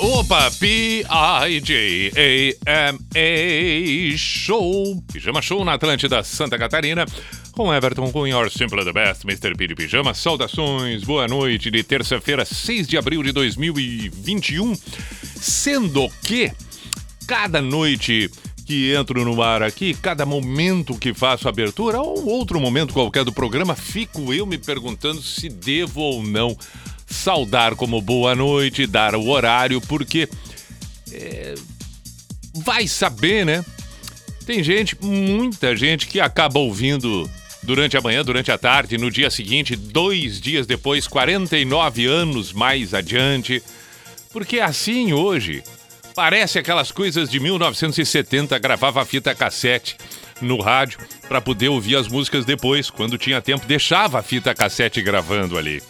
Opa, P-I-J-A-M-A Show, Pijama Show na Atlântida, Santa Catarina, com Everton com Your Simple the Best, Mr. P de Pijama. Saudações, boa noite de terça-feira, 6 de abril de 2021. Sendo que cada noite que entro no ar aqui, cada momento que faço abertura, ou outro momento qualquer do programa, fico eu me perguntando se devo ou não saudar como boa noite, dar o horário, porque é, vai saber, né? Tem gente, muita gente que acaba ouvindo durante a manhã, durante a tarde, no dia seguinte, dois dias depois, 49 anos mais adiante. Porque assim hoje, parece aquelas coisas de 1970, gravava fita cassete no rádio para poder ouvir as músicas depois, quando tinha tempo, deixava a fita cassete gravando ali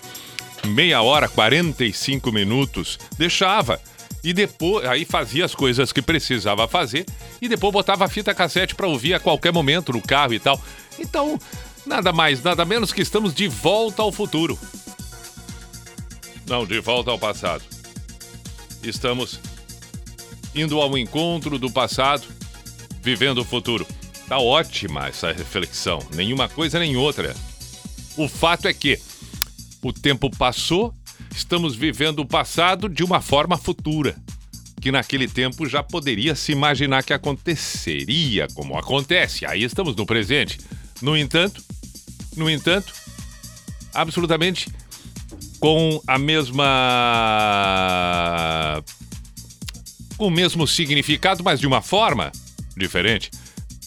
meia hora, 45 minutos, deixava. E depois, aí fazia as coisas que precisava fazer e depois botava a fita cassete para ouvir a qualquer momento no carro e tal. Então, nada mais, nada menos que estamos de volta ao futuro. Não, de volta ao passado. Estamos indo ao encontro do passado, vivendo o futuro. Tá ótima essa reflexão, nenhuma coisa nem outra. O fato é que o tempo passou, estamos vivendo o passado de uma forma futura, que naquele tempo já poderia se imaginar que aconteceria como acontece. Aí estamos no presente. No entanto, no entanto, absolutamente com a mesma o mesmo significado, mas de uma forma diferente.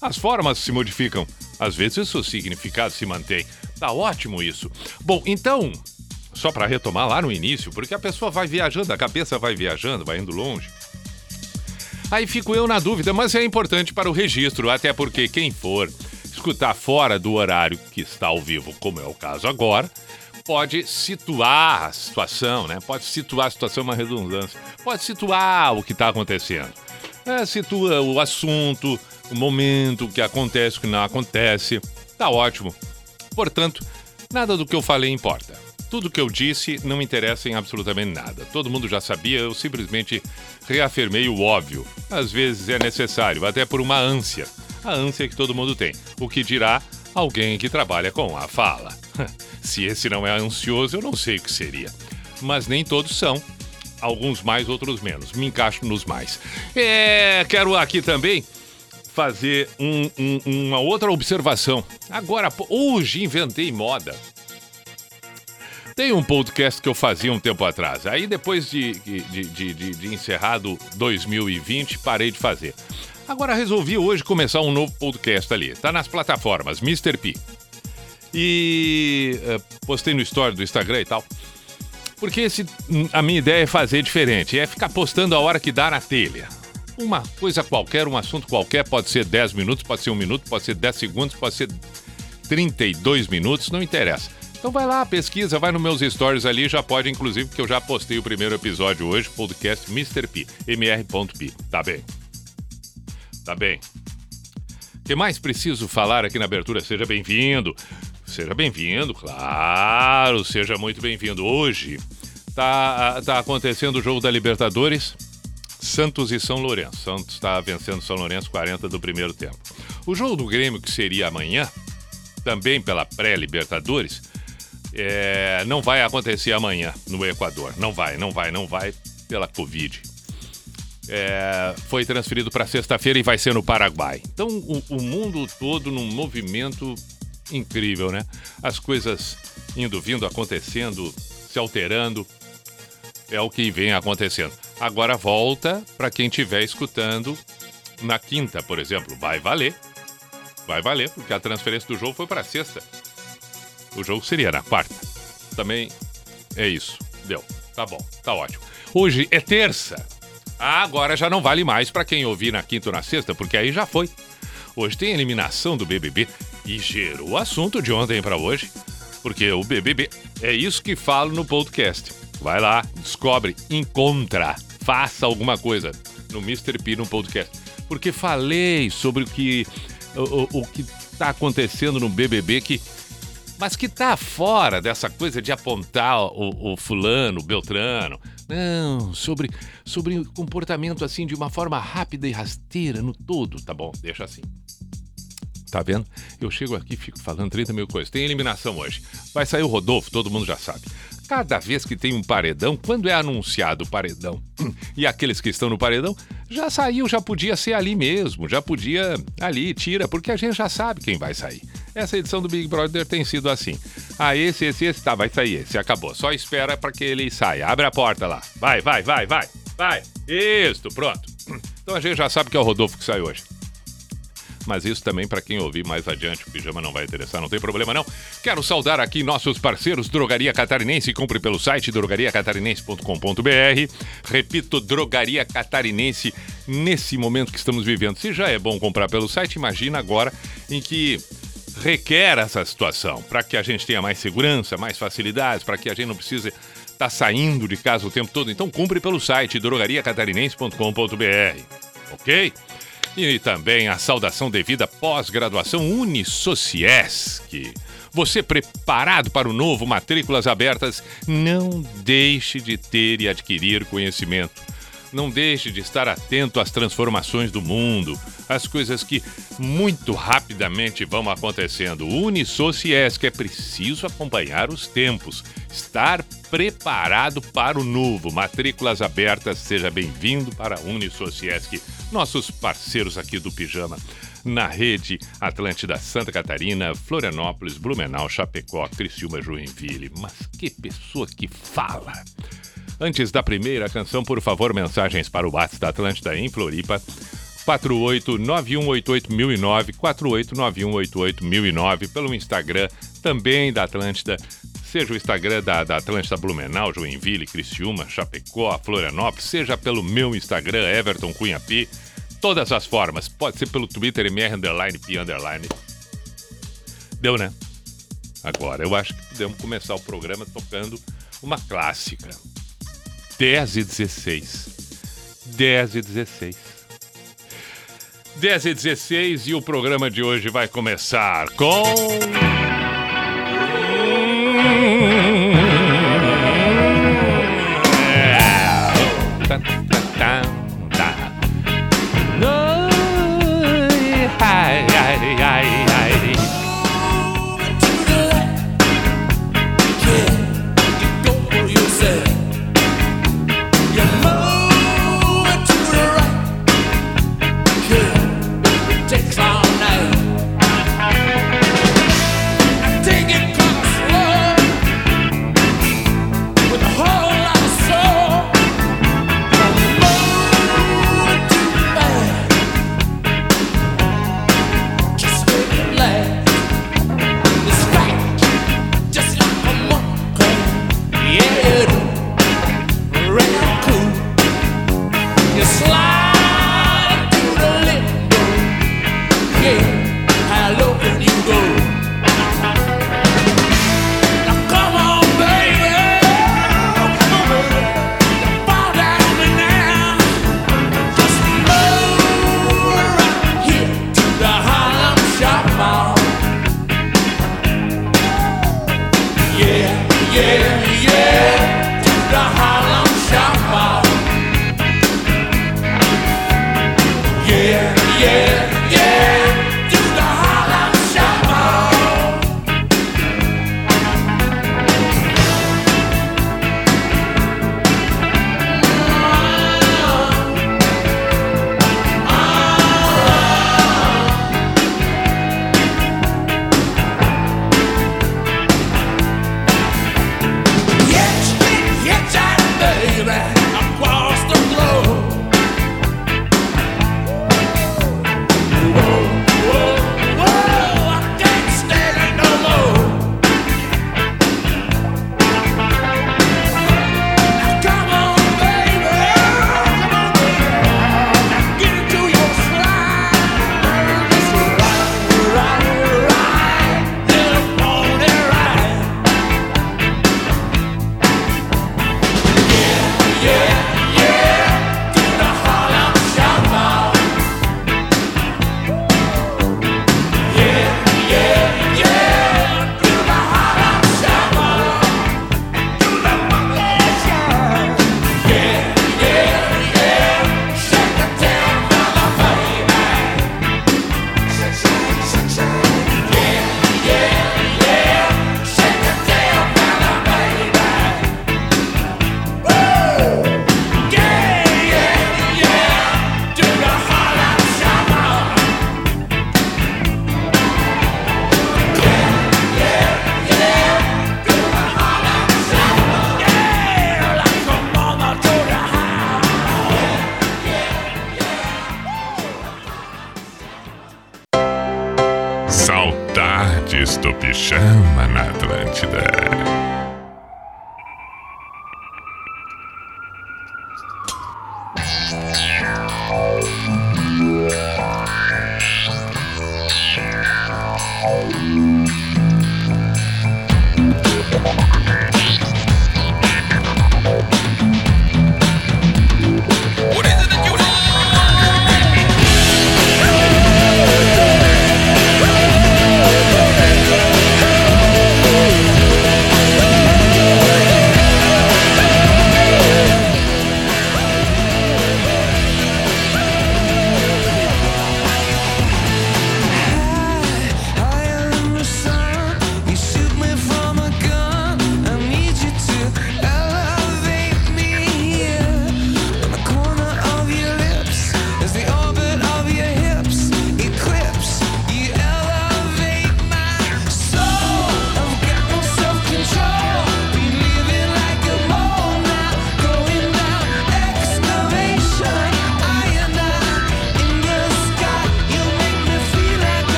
As formas se modificam, às vezes o significado se mantém. Tá ótimo isso. Bom, então, só para retomar lá no início, porque a pessoa vai viajando, a cabeça vai viajando, vai indo longe. Aí fico eu na dúvida, mas é importante para o registro, até porque quem for escutar fora do horário que está ao vivo, como é o caso agora, pode situar a situação, né? Pode situar a situação, uma redundância. Pode situar o que está acontecendo. É, situa o assunto, o momento, o que acontece, o que não acontece. Tá ótimo. Portanto, nada do que eu falei importa. Tudo que eu disse não interessa em absolutamente nada. Todo mundo já sabia, eu simplesmente reafirmei o óbvio. Às vezes é necessário, até por uma ânsia. A ânsia que todo mundo tem. O que dirá alguém que trabalha com a fala. Se esse não é ansioso, eu não sei o que seria. Mas nem todos são. Alguns mais, outros menos. Me encaixo nos mais. É, quero aqui também fazer um, um, uma outra observação. Agora, hoje inventei moda. Tem um podcast que eu fazia um tempo atrás. Aí depois de, de, de, de, de encerrado 2020, parei de fazer. Agora resolvi hoje começar um novo podcast ali. Tá nas plataformas, Mr. P. E uh, postei no story do Instagram e tal. Porque esse, a minha ideia é fazer diferente. É ficar postando a hora que dá na telha uma coisa qualquer, um assunto qualquer, pode ser 10 minutos, pode ser um minuto, pode ser 10 segundos, pode ser 32 minutos, não interessa. Então vai lá, pesquisa, vai nos meus stories ali, já pode, inclusive, que eu já postei o primeiro episódio hoje, podcast Mr. P, mr.p. Tá bem. Tá bem. O que mais preciso falar aqui na abertura? Seja bem-vindo. Seja bem-vindo, claro, seja muito bem-vindo. Hoje tá, tá acontecendo o jogo da Libertadores. Santos e São Lourenço. Santos está vencendo São Lourenço 40 do primeiro tempo. O jogo do Grêmio, que seria amanhã, também pela pré-Libertadores, é, não vai acontecer amanhã no Equador. Não vai, não vai, não vai pela Covid. É, foi transferido para sexta-feira e vai ser no Paraguai. Então, o, o mundo todo num movimento incrível, né? As coisas indo, vindo, acontecendo, se alterando. É o que vem acontecendo. Agora volta para quem estiver escutando na quinta, por exemplo. Vai valer. vai valer, porque a transferência do jogo foi para sexta. O jogo seria na quarta. Também é isso. Deu. Tá bom, tá ótimo. Hoje é terça. Ah, agora já não vale mais para quem ouvir na quinta ou na sexta, porque aí já foi. Hoje tem eliminação do BBB e gerou assunto de ontem para hoje, porque o BBB é isso que falo no podcast. Vai lá, descobre, encontra, faça alguma coisa no Mr. P no podcast. Porque falei sobre o que o, o, que está acontecendo no BBB que mas que tá fora dessa coisa de apontar o, o, fulano, o Beltrano. Não, sobre sobre comportamento assim de uma forma rápida e rasteira no todo, tá bom? Deixa assim. Tá vendo? Eu chego aqui fico falando 30 mil coisas. Tem eliminação hoje. Vai sair o Rodolfo, todo mundo já sabe. Cada vez que tem um paredão, quando é anunciado o paredão e aqueles que estão no paredão, já saiu, já podia ser ali mesmo, já podia ali, tira, porque a gente já sabe quem vai sair. Essa edição do Big Brother tem sido assim. Ah, esse, esse, esse, tá, vai sair esse, acabou. Só espera para que ele saia. Abre a porta lá. Vai, vai, vai, vai, vai. Isso, pronto. Então a gente já sabe que é o Rodolfo que sai hoje mas isso também para quem ouvir mais adiante, o pijama não vai interessar, não tem problema não. Quero saudar aqui nossos parceiros Drogaria Catarinense, compre pelo site drogariacatarinense.com.br. Repito, Drogaria Catarinense nesse momento que estamos vivendo. Se já é bom comprar pelo site, imagina agora em que requer essa situação, para que a gente tenha mais segurança, mais facilidades, para que a gente não precise estar tá saindo de casa o tempo todo. Então, compre pelo site drogariacatarinense.com.br. Ok? E também a saudação devida pós-graduação Unisociesc. Você preparado para o novo Matrículas Abertas? Não deixe de ter e adquirir conhecimento. Não deixe de estar atento às transformações do mundo, às coisas que muito rapidamente vão acontecendo. Unisociesc é preciso acompanhar os tempos, estar preparado para o novo. Matrículas abertas, seja bem-vindo para a Unisociesc, nossos parceiros aqui do Pijama na rede Atlântida Santa Catarina, Florianópolis, Blumenau, Chapecó, Criciúma, Joinville. Mas que pessoa que fala! Antes da primeira canção, por favor, mensagens para o WhatsApp da Atlântida em Floripa. 489188009, 489188009, pelo Instagram também da Atlântida, seja o Instagram da, da Atlântida Blumenau, Joinville, Criciúma, Chapecó, Florianópolis, seja pelo meu Instagram, Everton Cunha P, todas as formas, pode ser pelo Twitter, MR Underline, Underline. Deu, né? Agora, eu acho que podemos começar o programa tocando uma clássica. 10 e 16. 10 e 16. 10 e 16 e o programa de hoje vai começar com.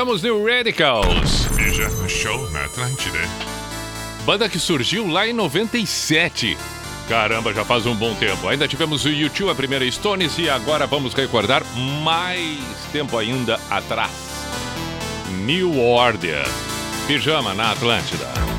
Recordamos New Radicals. Veja show na Atlântida. Banda que surgiu lá em 97. Caramba, já faz um bom tempo. Ainda tivemos o YouTube, a primeira Stones, e agora vamos recordar mais tempo ainda atrás. New Order. Pijama na Atlântida.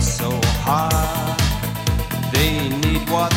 so hard. They need what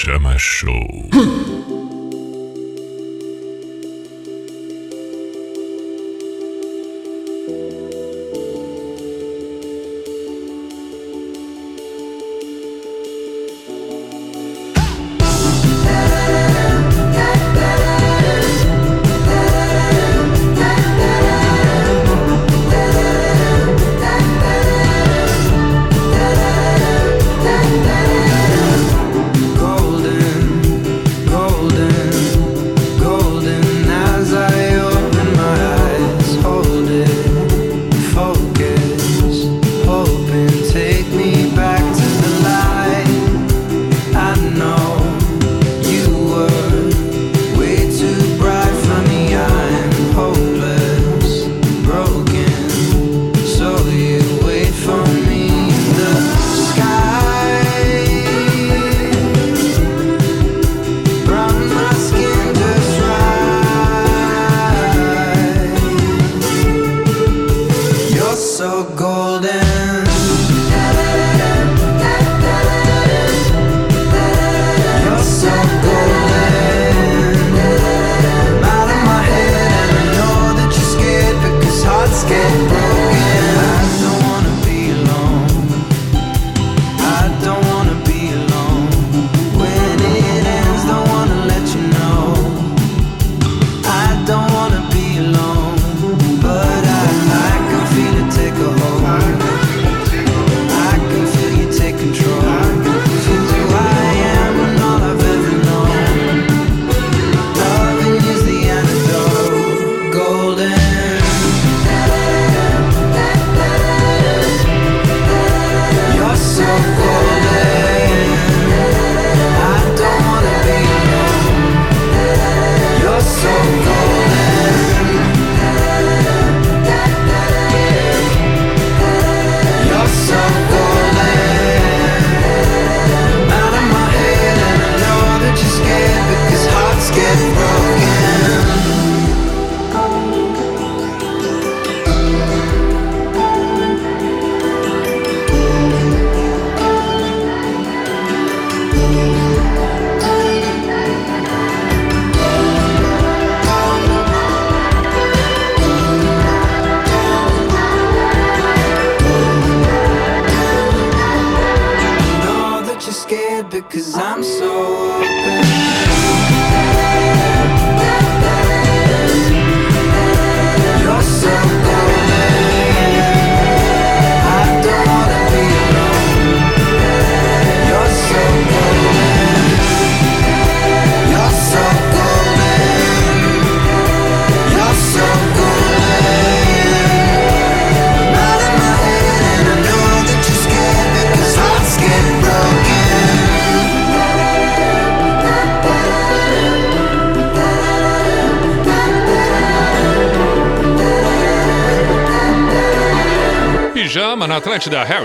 Pijama Show.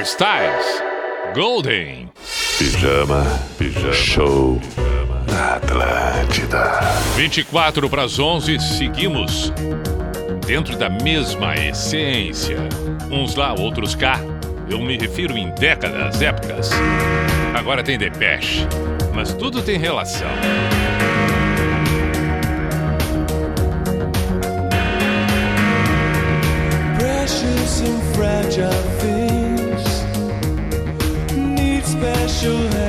Styles, Golden. Pijama, pijama, show na Atlântida. 24 para as 11, seguimos dentro da mesma essência. Uns lá, outros cá. Eu me refiro em décadas, épocas. Agora tem Depeche, mas tudo tem relação. your hand.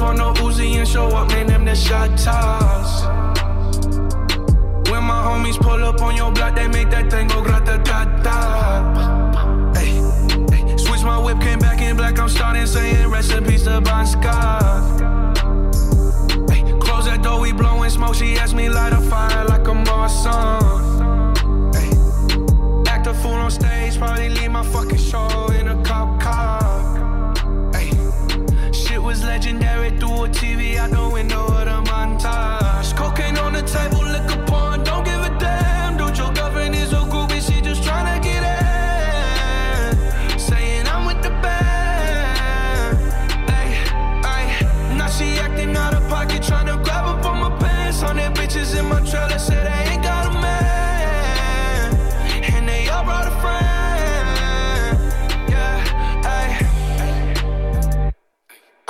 up on no Uzi and show up, man, them the shot toss. When my homies pull up on your block, they make that thing go grata ta ta. Switch my whip, came back in black, I'm starting saying recipes to Bon Scott. Hey, close that door, we blowing smoke. She asked me light a fire like a Marsan. Hey, act a fool on stage, probably leave my fucking show in a cop car legendary through a TV out the window of the montage. Cocaine on the table.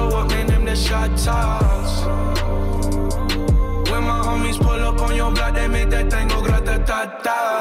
show up, man, them the shot toss. When my homies pull up on your block, they make that thing go grata ta ta.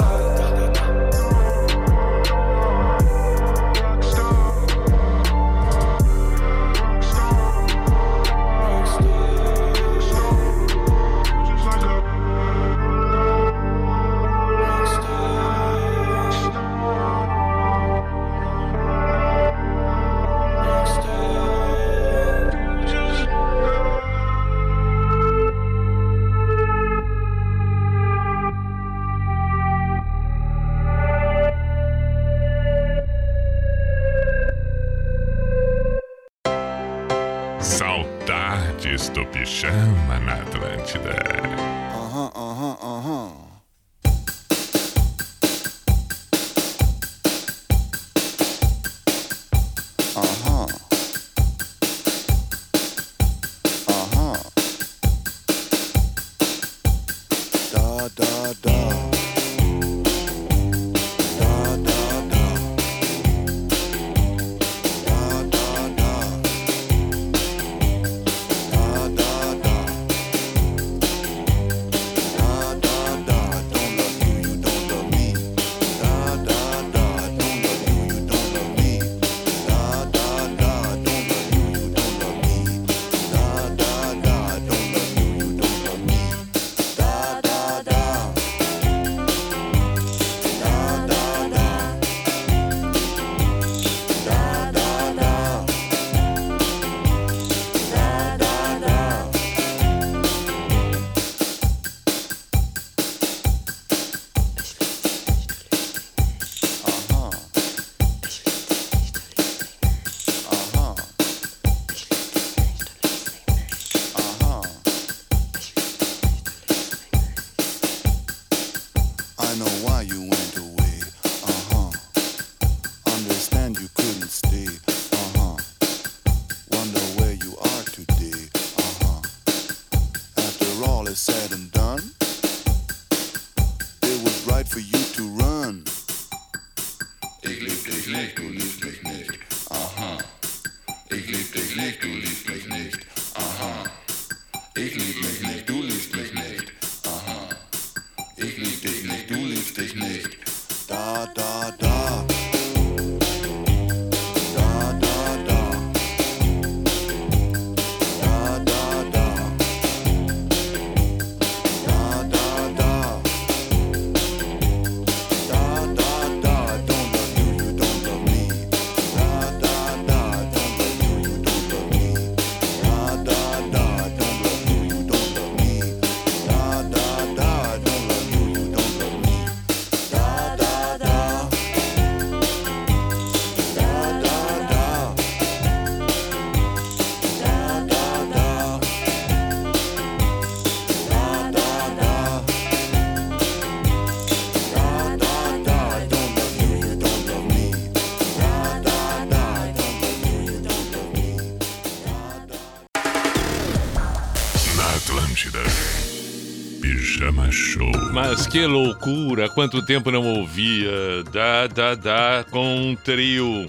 Mas que loucura! Quanto tempo não ouvia? Dá, dá, dá com um trio.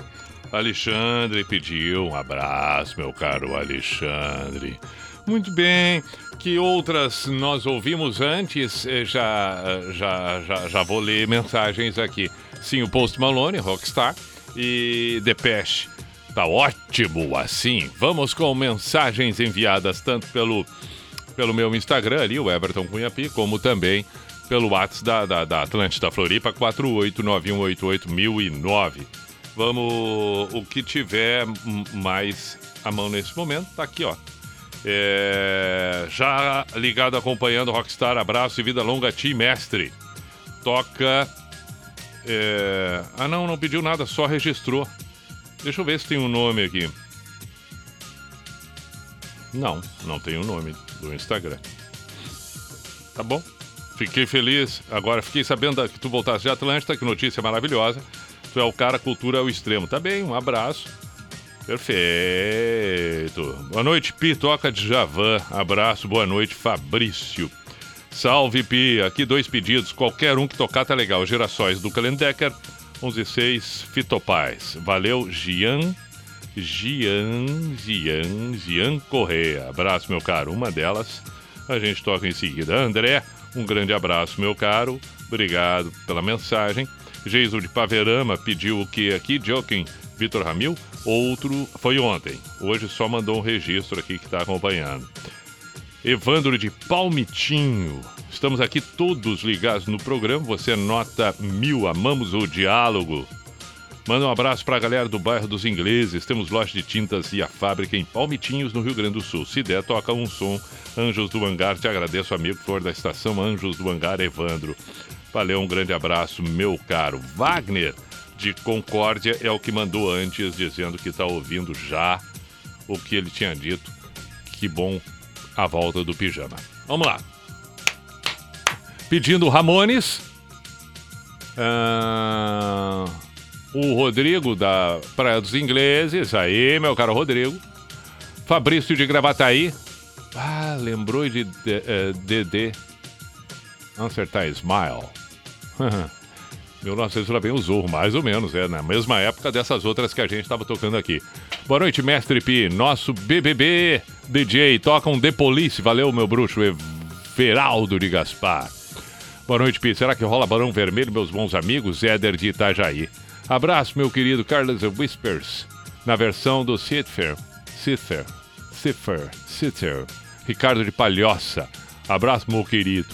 Alexandre pediu um abraço, meu caro Alexandre. Muito bem. Que outras nós ouvimos antes? Eh, Já, eh, já, já, já vou ler mensagens aqui. Sim, o Post Malone, Rockstar e Depeche. Tá ótimo assim. Vamos com mensagens enviadas tanto pelo pelo meu Instagram ali, o Everton Cunhapi, como também pelo WhatsApp da, da, da Atlântida Floripa, 489188009. Vamos, o que tiver mais à mão nesse momento, tá aqui, ó. É, já ligado acompanhando Rockstar, abraço e vida longa, Tim Mestre. Toca. é, ah, não, não pediu nada, só registrou. Deixa eu ver se tem um nome aqui. Não, não tem o nome do Instagram. Tá bom? Fiquei feliz. Agora fiquei sabendo que tu voltaste de Atlântida, que notícia maravilhosa. Tu é o cara cultura ao extremo. Tá bem, um abraço. Perfeito. Boa noite, Pi. Toca de Javan. Abraço, boa noite, Fabrício. Salve, Pi. Aqui dois pedidos. Qualquer um que tocar tá legal. Gerações do Kalendecker, 116 Fitopaz. Valeu, Gian. Gian, Gian, Gian Correia. Abraço, meu caro. Uma delas a gente toca em seguida. André, um grande abraço, meu caro. Obrigado pela mensagem. Geiso de Paverama pediu o que aqui, Joaquim Vitor Ramil? Outro foi ontem. Hoje só mandou um registro aqui que está acompanhando. Evandro de Palmitinho. Estamos aqui todos ligados no programa. Você nota mil. Amamos o diálogo. Manda um abraço para a galera do bairro dos Ingleses. Temos loja de tintas e a fábrica em Palmitinhos, no Rio Grande do Sul. Se der, toca um som. Anjos do Hangar, te agradeço, amigo flor da estação Anjos do Hangar, Evandro. Valeu, um grande abraço, meu caro. Wagner, de Concórdia, é o que mandou antes, dizendo que está ouvindo já o que ele tinha dito. Que bom a volta do pijama. Vamos lá. Pedindo Ramones. Ah, o Rodrigo da Praia dos Ingleses. Aí, meu caro Rodrigo. Fabrício de Gravataí. Ah, lembrou de Dedê. Não acertar Smile. 1900 lá bem o Zorro, mais ou menos, é na mesma época dessas outras que a gente estava tocando aqui. Boa noite, mestre Pi, nosso BBB DJ, toca um The Police, valeu meu bruxo Everaldo de Gaspar. Boa noite, Pi, será que rola Barão Vermelho, meus bons amigos? Éder de Itajaí. Abraço, meu querido Carlos Whispers, na versão do Cither, Cither, Cither, Cither, Ricardo de Palhoça. Abraço, meu querido.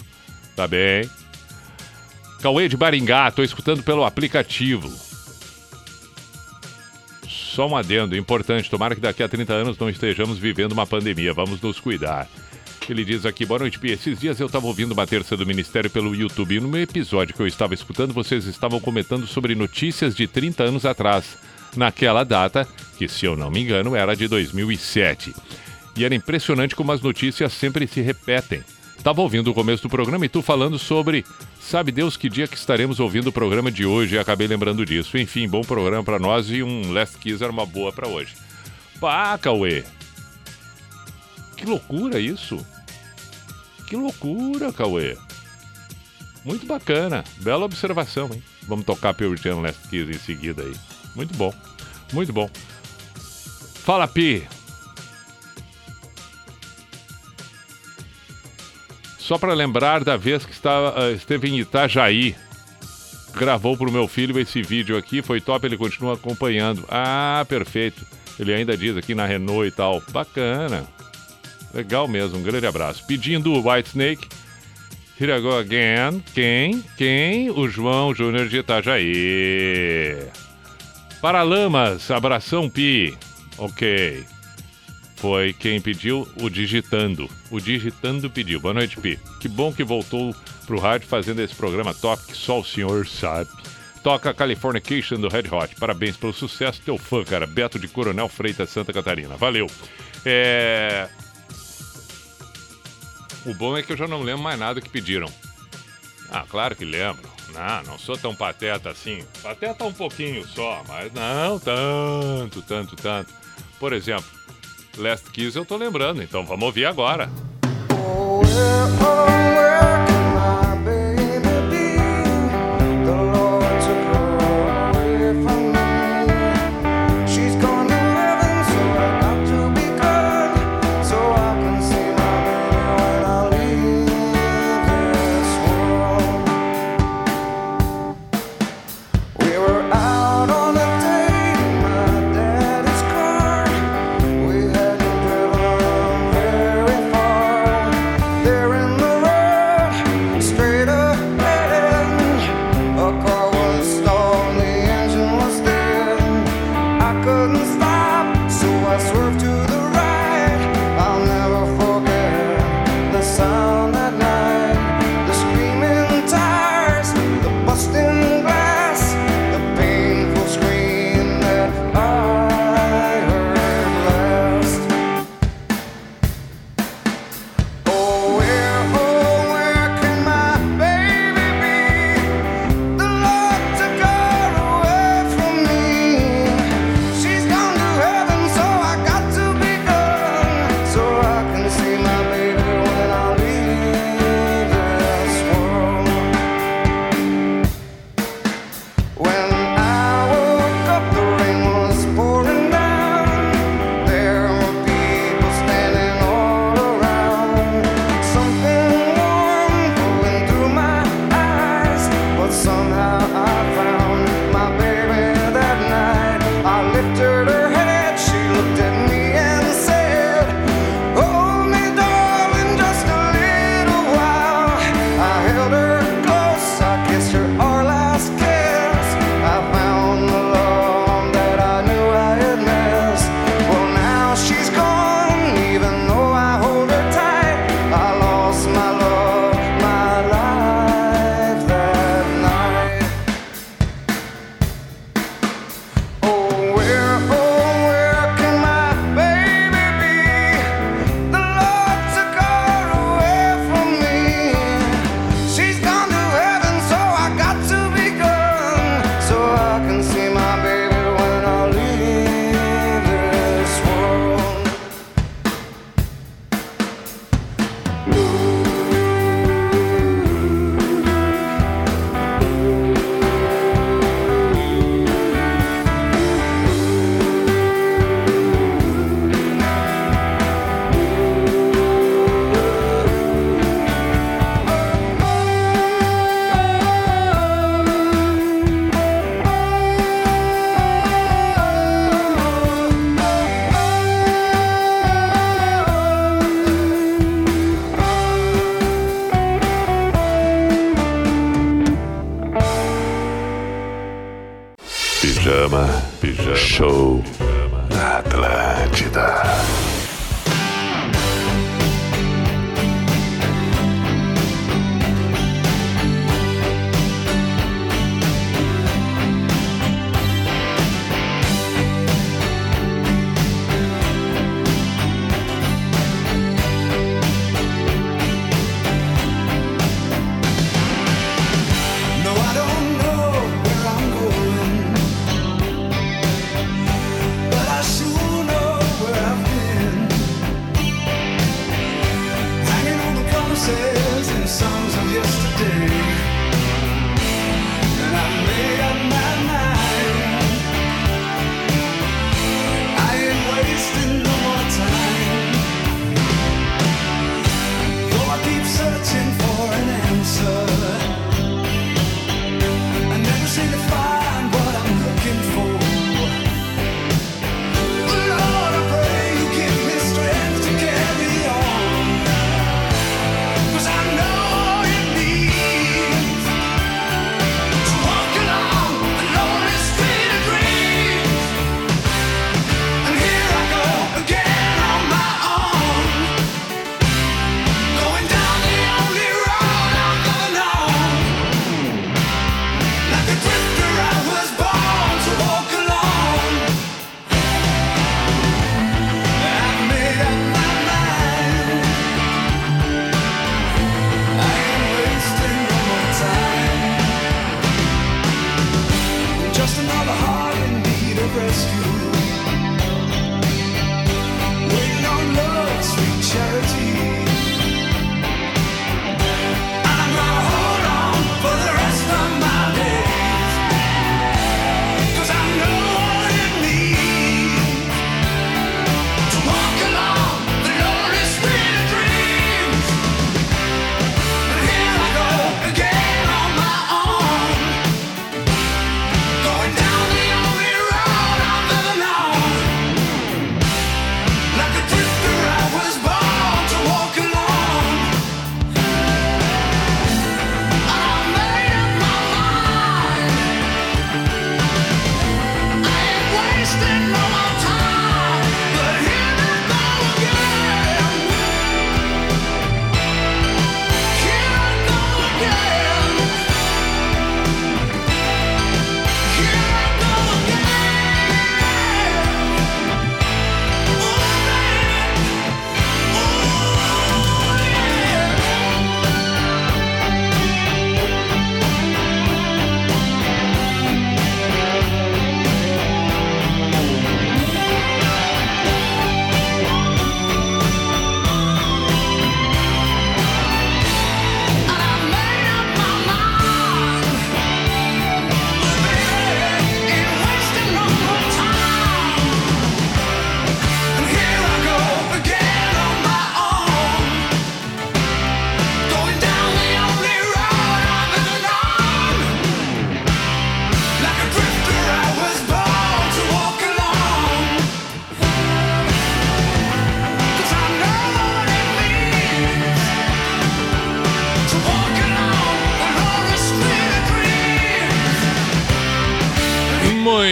Tá bem? Cauê de Baringá, tô escutando pelo aplicativo. Só um adendo importante, tomara que daqui a 30 anos não estejamos vivendo uma pandemia, vamos nos cuidar. Ele diz aqui, boa noite, Pia. Esses dias eu estava ouvindo uma terça do Ministério pelo YouTube e no episódio que eu estava escutando, vocês estavam comentando sobre notícias de 30 anos atrás, naquela data, que se eu não me engano era de 2007. E era impressionante como as notícias sempre se repetem. Tava ouvindo o começo do programa e tu falando sobre sabe Deus que dia que estaremos ouvindo o programa de hoje e acabei lembrando disso. Enfim, bom programa para nós e um Last Kiss era uma boa para hoje. Pá, Cauê! Que loucura isso! Que loucura, Cauê! Muito bacana, bela observação, hein? Vamos tocar Pearl Jam Last Kiss em seguida aí. Muito bom, muito bom. Fala, Pi! Só para lembrar da vez que estava, uh, esteve em Itajaí. Gravou para o meu filho esse vídeo aqui, foi top, ele continua acompanhando. Ah, perfeito. Ele ainda diz aqui na Renault e tal. Bacana. Legal mesmo, um grande abraço. Pedindo o White Snake. Here I go again. Quem? Quem? O João Júnior de Itajaí. Paralamas, abração Pi. Ok foi quem pediu o Digitando. O Digitando pediu. Boa noite, Pi. Que bom que voltou pro rádio fazendo esse programa top que só o senhor sabe. Toca Californication do Red Hot. Parabéns pelo sucesso, teu fã, cara. Beto de Coronel Freitas, Santa Catarina. Valeu. É... O bom é que eu já não lembro mais nada que pediram. Ah, claro que lembro. Não, não sou tão pateta assim. Pateta um pouquinho só, mas não tanto, tanto, tanto. Por exemplo, Last Kiss eu tô lembrando, então vamos ouvir agora. Oh, Pijama,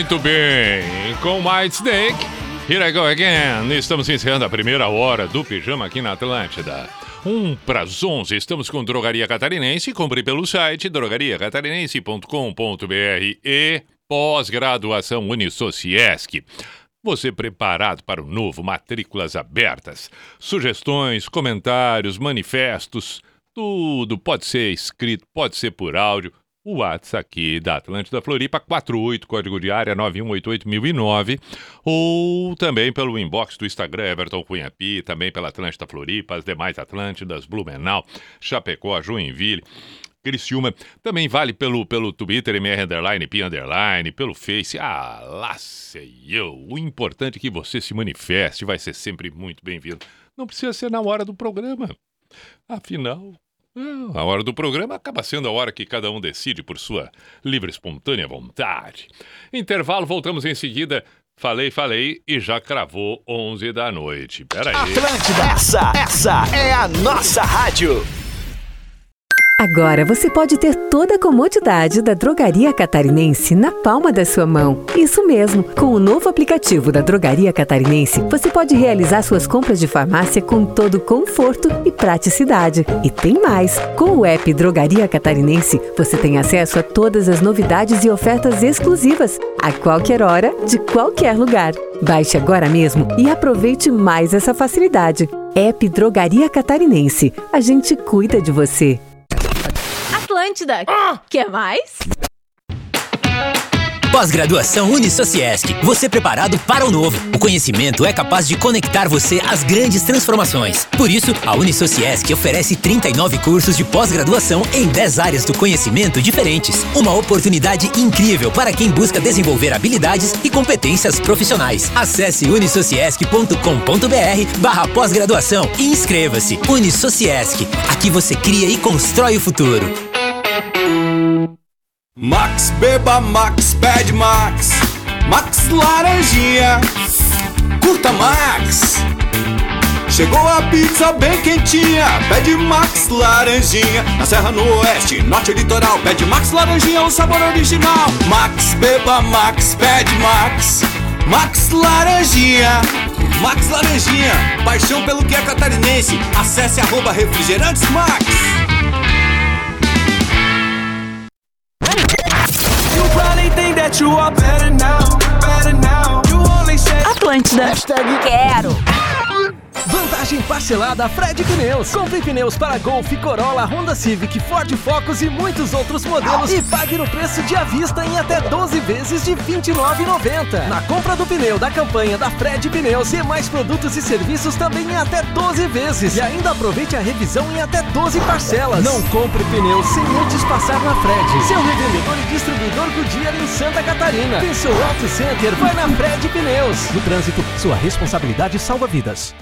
Muito bem, com White Snake, Here I Go Again. Estamos encerrando a primeira hora do Pijama aqui na Atlântida. Um para as 11, estamos com Drogaria Catarinense. Compre pelo site drogariacatarinense.com.br e pós-graduação Unisociesc. Você preparado para o novo Matrículas Abertas? Sugestões, comentários, manifestos, tudo pode ser escrito, pode ser por áudio. O WhatsApp aqui da Atlântida Floripa, 48, código de área 9188009, ou também pelo inbox do Instagram Everton Cunha Pi, também pela Atlântida Floripa, as demais Atlântidas, Blumenau, Chapecó, Joinville, Criciúma. Também vale pelo, pelo Twitter, MR Underline, Pi Underline, pelo Face. Ah, lá sei eu. O importante é que você se manifeste, vai ser sempre muito bem-vindo. Não precisa ser na hora do programa. Afinal, a hora do programa acaba sendo a hora que cada um decide por sua livre, espontânea vontade. Intervalo, voltamos em seguida. Falei, falei e já cravou 11 da noite. Pera aí. Atlântida, essa, essa é a nossa rádio. Agora você pode ter toda a comodidade da Drogaria Catarinense na palma da sua mão. Isso mesmo, com o novo aplicativo da Drogaria Catarinense, você pode realizar suas compras de farmácia com todo conforto e praticidade. E tem mais! Com o app Drogaria Catarinense, você tem acesso a todas as novidades e ofertas exclusivas, a qualquer hora, de qualquer lugar. Baixe agora mesmo e aproveite mais essa facilidade. App Drogaria Catarinense. A gente cuida de você. Atlântida. Quer mais? Pós-graduação Unisociesc. Você preparado para o novo. O conhecimento é capaz de conectar você às grandes transformações. Por isso, a Unisociesc oferece 39 cursos de pós-graduação em 10 áreas do conhecimento diferentes. Uma oportunidade incrível para quem busca desenvolver habilidades e competências profissionais. Acesse unisociesc.com.br barra pós-graduação e inscreva-se. Unisociesc. Aqui você cria e constrói o futuro. Max Beba Max Pede Max. Max Laranjinha Curta Max. Chegou a pizza bem quentinha Pede Max Laranjinha. Na Serra no Oeste, Norte Litoral Pede Max Laranjinha, o sabor original. Max Beba Max Pede Max. Max Laranjinha Max Laranjinha. Paixão pelo que é catarinense. Acesse arroba refrigerantes Max Atlântida. Quero. Vantagem parcelada Fred Pneus. Compre pneus para Golf, Corolla, Honda Civic, Ford Focus e muitos outros modelos e pague no preço de à vista em até 12 vezes de R$ 29,90. Na compra do pneu da campanha da Fred Pneus e mais produtos e serviços também em até 12 vezes. E ainda aproveite a revisão em até 12 parcelas. Não compre pneus sem antes passar na Fred. Seu revendedor e distribuidor Goodyear em Santa Catarina. Pensou Auto Center, vai na Fred Pneus. No trânsito, sua responsabilidade salva vidas.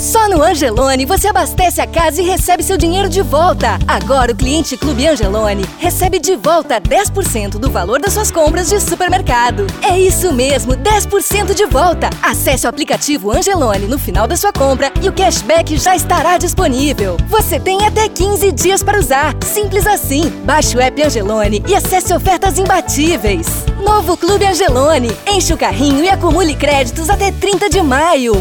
Só no Angelone você abastece a casa e recebe seu dinheiro de volta. Agora o cliente Clube Angelone recebe de volta 10% do valor das suas compras de supermercado. É isso mesmo, 10% de volta. Acesse o aplicativo Angelone no final da sua compra e o cashback já estará disponível. Você tem até 15 dias para usar. Simples assim. Baixe o app Angelone e acesse ofertas imbatíveis. Novo Clube Angelone. Enche o carrinho e acumule créditos até 30 de maio.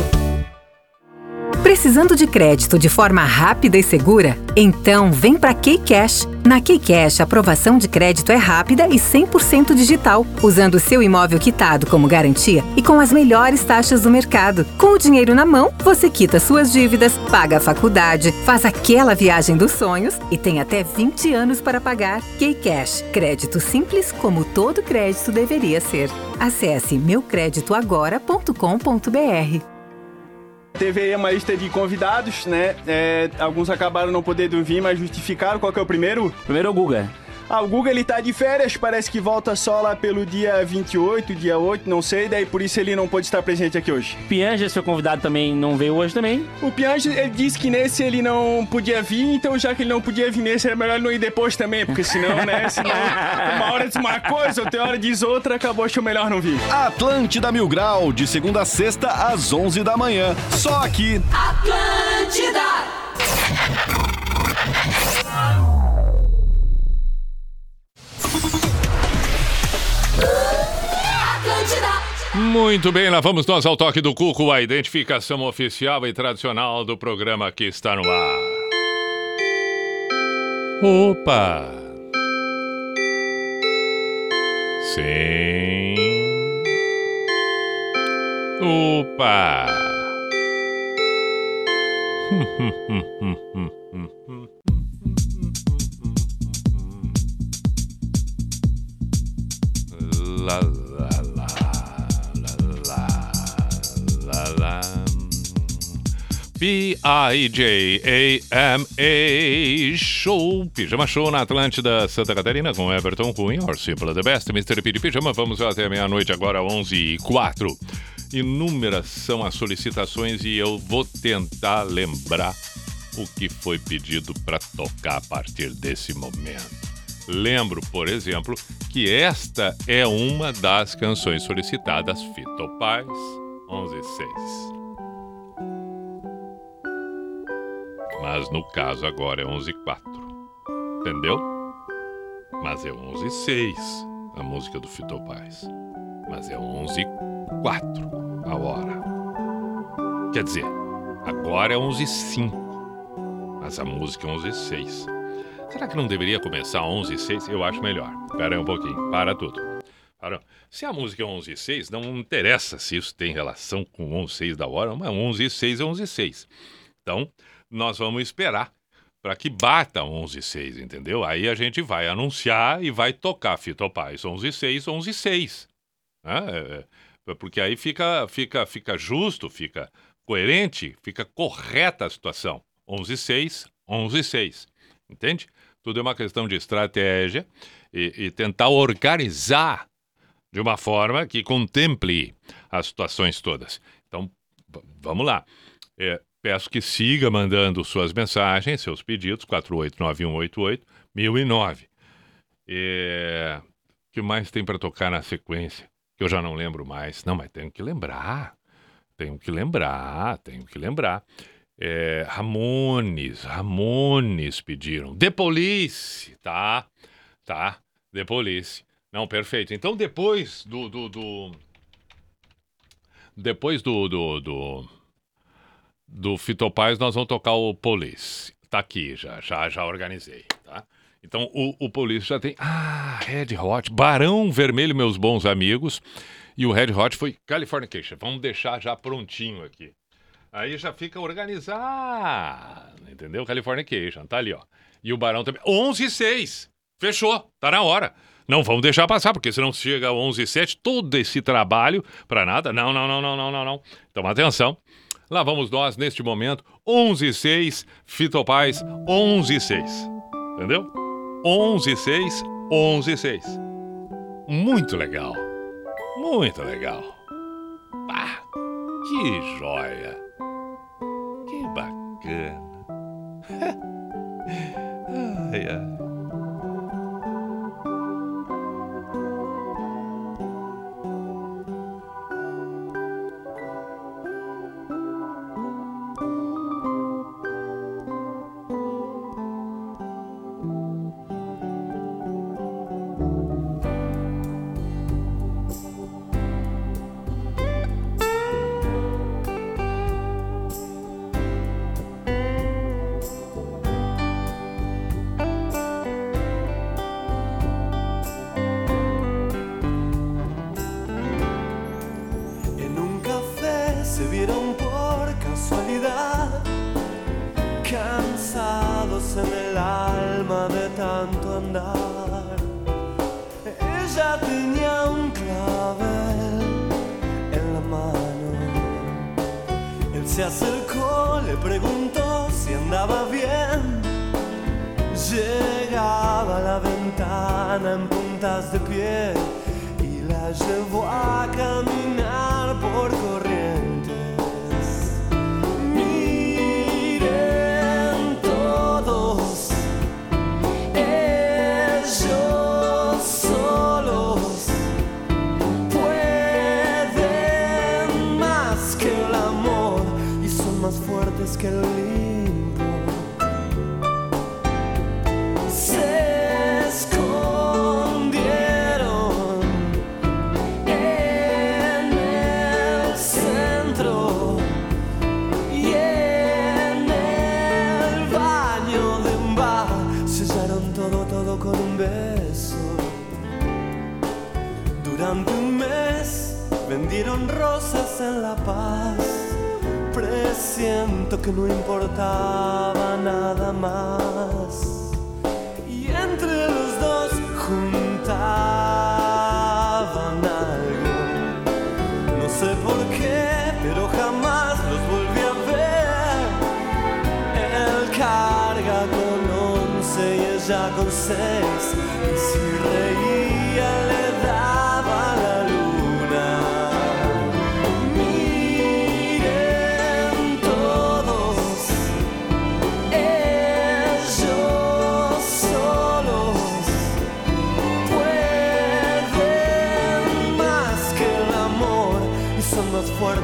Precisando de crédito de forma rápida e segura? Então vem para Keycash. Na Keycash, a aprovação de crédito é rápida e 100% digital, usando o seu imóvel quitado como garantia e com as melhores taxas do mercado. Com o dinheiro na mão, você quita suas dívidas, paga a faculdade, faz aquela viagem dos sonhos e tem até 20 anos para pagar. Keycash, crédito simples como todo crédito deveria ser. Acesse meucreditoagora.com.br. Teve aí uma lista de convidados, né? É, alguns acabaram não podendo vir, mas justificaram. Qual que é o primeiro? Primeiro é o Guga. Ah, o Guga ele tá de férias, parece que volta só lá pelo dia 28, dia 8, não sei, daí por isso ele não pôde estar presente aqui hoje. Pianja, seu convidado, também não veio hoje também. O Piange, ele disse que nesse ele não podia vir, então já que ele não podia vir nesse, era melhor não ir depois também, porque senão, né, senão uma hora diz uma coisa, outra hora diz outra, acabou, acho melhor não vir. Atlântida Mil Grau, de segunda a sexta, às 11 da manhã. Só aqui. Atlântida. Muito bem, lá vamos nós ao toque do Cuco, a identificação oficial e tradicional do programa que está no ar. Opa! Sim. Opa! La P-I-J-A-M-A Show, Pijama Show na Atlântida, Santa Catarina, com Everton Cunha, or Simple the Best, Mr. P de Pijama. Vamos até meia-noite, agora 11 e 04. Inúmeras são as solicitações e eu vou tentar lembrar o que foi pedido para tocar a partir desse momento. Lembro, por exemplo, que esta é uma das canções solicitadas Fito Paz 116. Mas no caso agora é 11 e 04. Entendeu? Mas é 11 e 6 a música do Fito Paz. Mas é 11 e 4 a hora. Quer dizer, agora é 11 e 5. Mas a música é 11 e 6. Será que não deveria começar 11 e 6? Eu acho melhor. Espera aí um pouquinho. Para tudo. Para. Se a música é 11 e 6, não interessa se isso tem relação com 11 e 6 da hora, mas 11 e 6 é 11 e 6. Então, nós vamos esperar para que bata 11 e 6, entendeu? Aí a gente vai anunciar e vai tocar Fito Paz 11 e 6, 11 e 6. Né? É, é, porque aí fica, fica, fica justo, fica coerente, fica correta a situação. 11 e 6, 11 e 6. Entende? Tudo é uma questão de estratégia e, e tentar organizar de uma forma que contemple as situações todas. Então, vamos lá. É, peço que siga mandando suas mensagens, seus pedidos, 489188 1009. É, o que mais tem para tocar na sequência? Que eu já não lembro mais. Não, mas tenho que lembrar. Tenho que lembrar, tenho que lembrar. É, Ramones, Ramones pediram. The Police, tá? Tá, The Police. Não, perfeito. Então, depois do. do, do- depois do. do, do, do Fito Paz, nós vamos tocar o Police. Tá aqui, já, já, já organizei, tá? Então, o, o Police já tem. Ah, Red Hot, Barão Vermelho, meus bons amigos. E o Red Hot foi Californication. Vamos deixar já prontinho aqui. Aí já fica organizado, entendeu? Californication, tá ali, ó. E o Barão também. 11 e 6. Fechou, tá na hora. Não vamos deixar passar, porque senão chega 11 e 7, todo esse trabalho para nada. Não, não, não, não, não, não, não. Então atenção. Lá vamos nós neste momento. 11 e 6, Fito Paz, 11 e 6. Entendeu? 11 e 6, 11 e 6. Muito legal. Muito legal. Pá, que joia. Que bacana. ai, ai.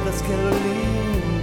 let's get a lean.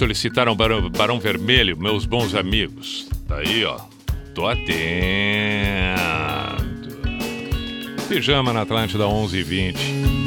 solicitaram Barão, Barão Vermelho, meus bons amigos. Tá aí, ó. Tô atento. Pijama na Atlântida 11h20.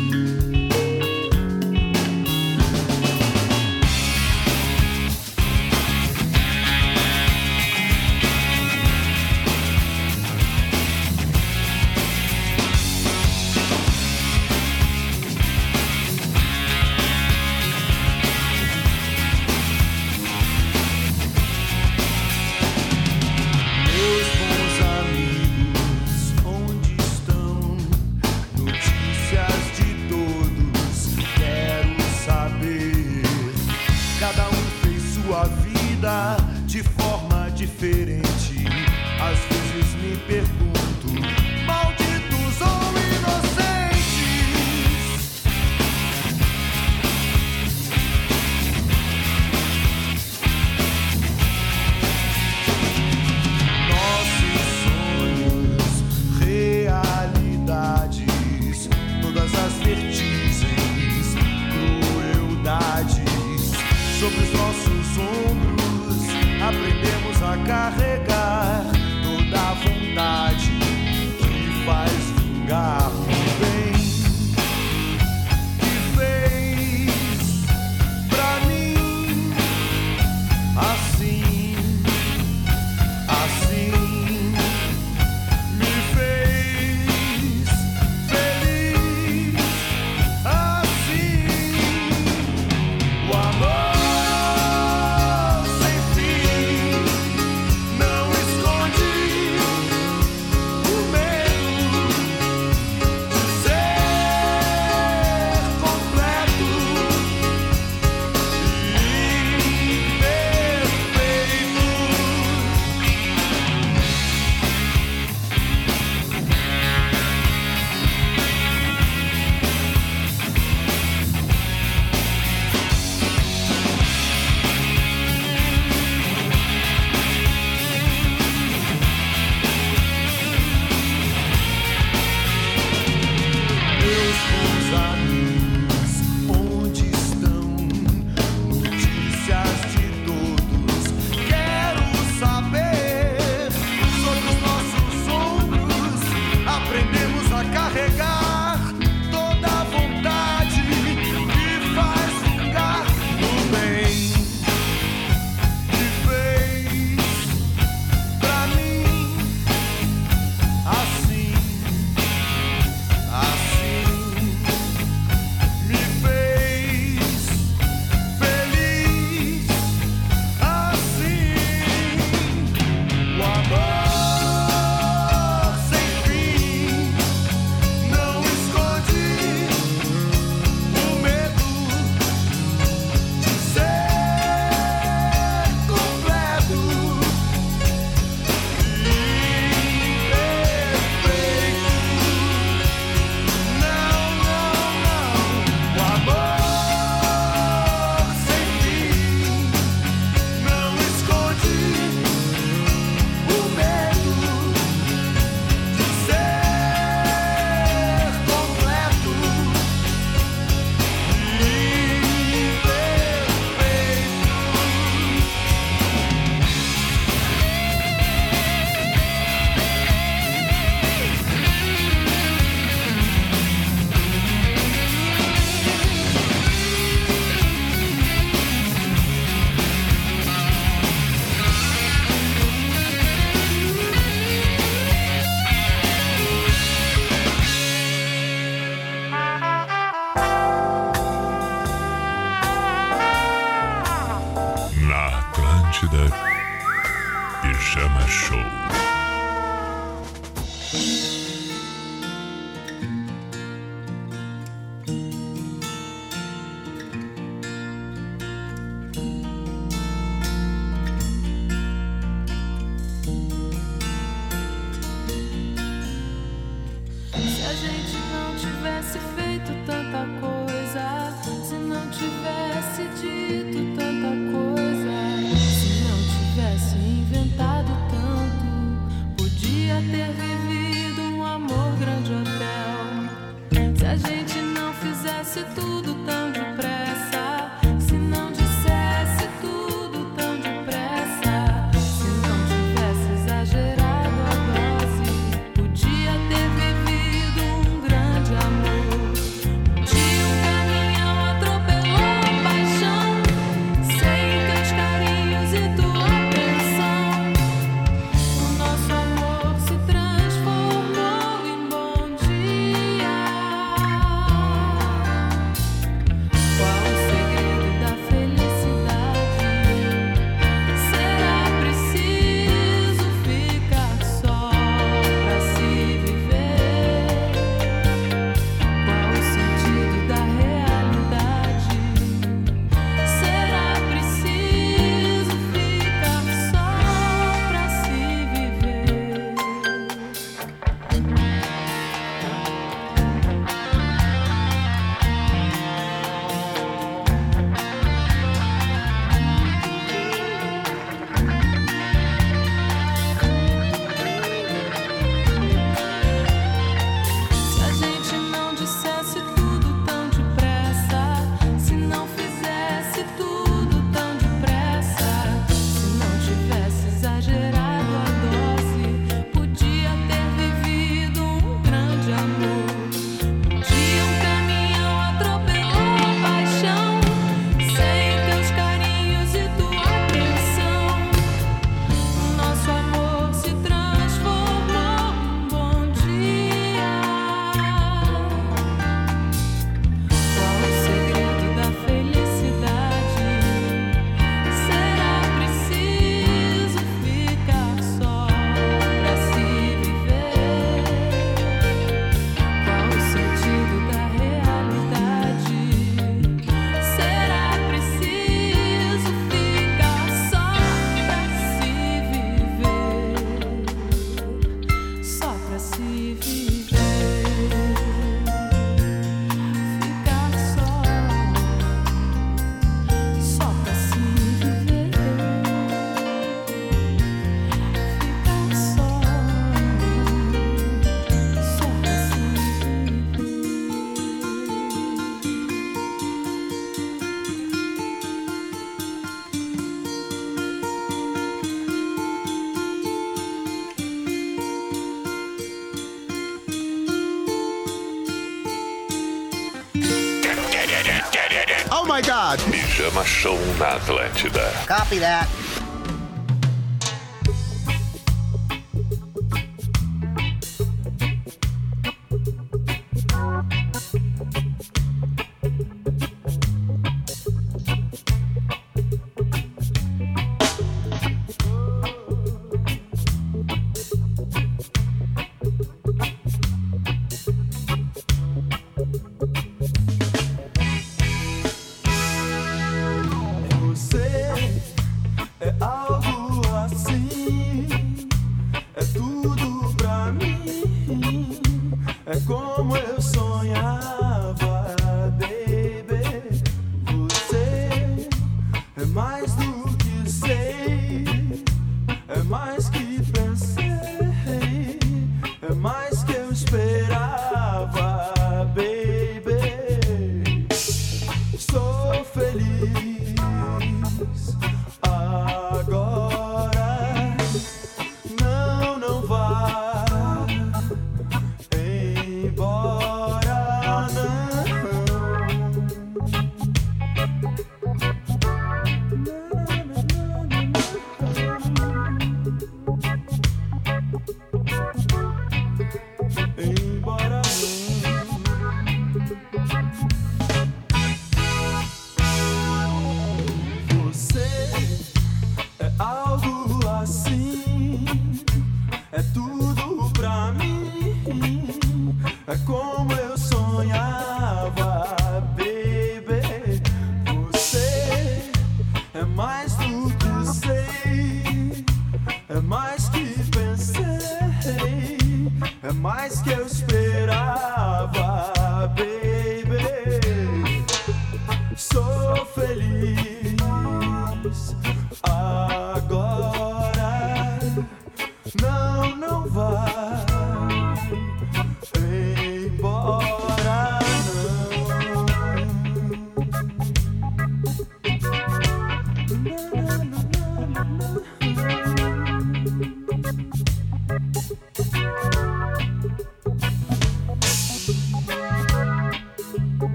Pijama Show na Atlântida. Copy that.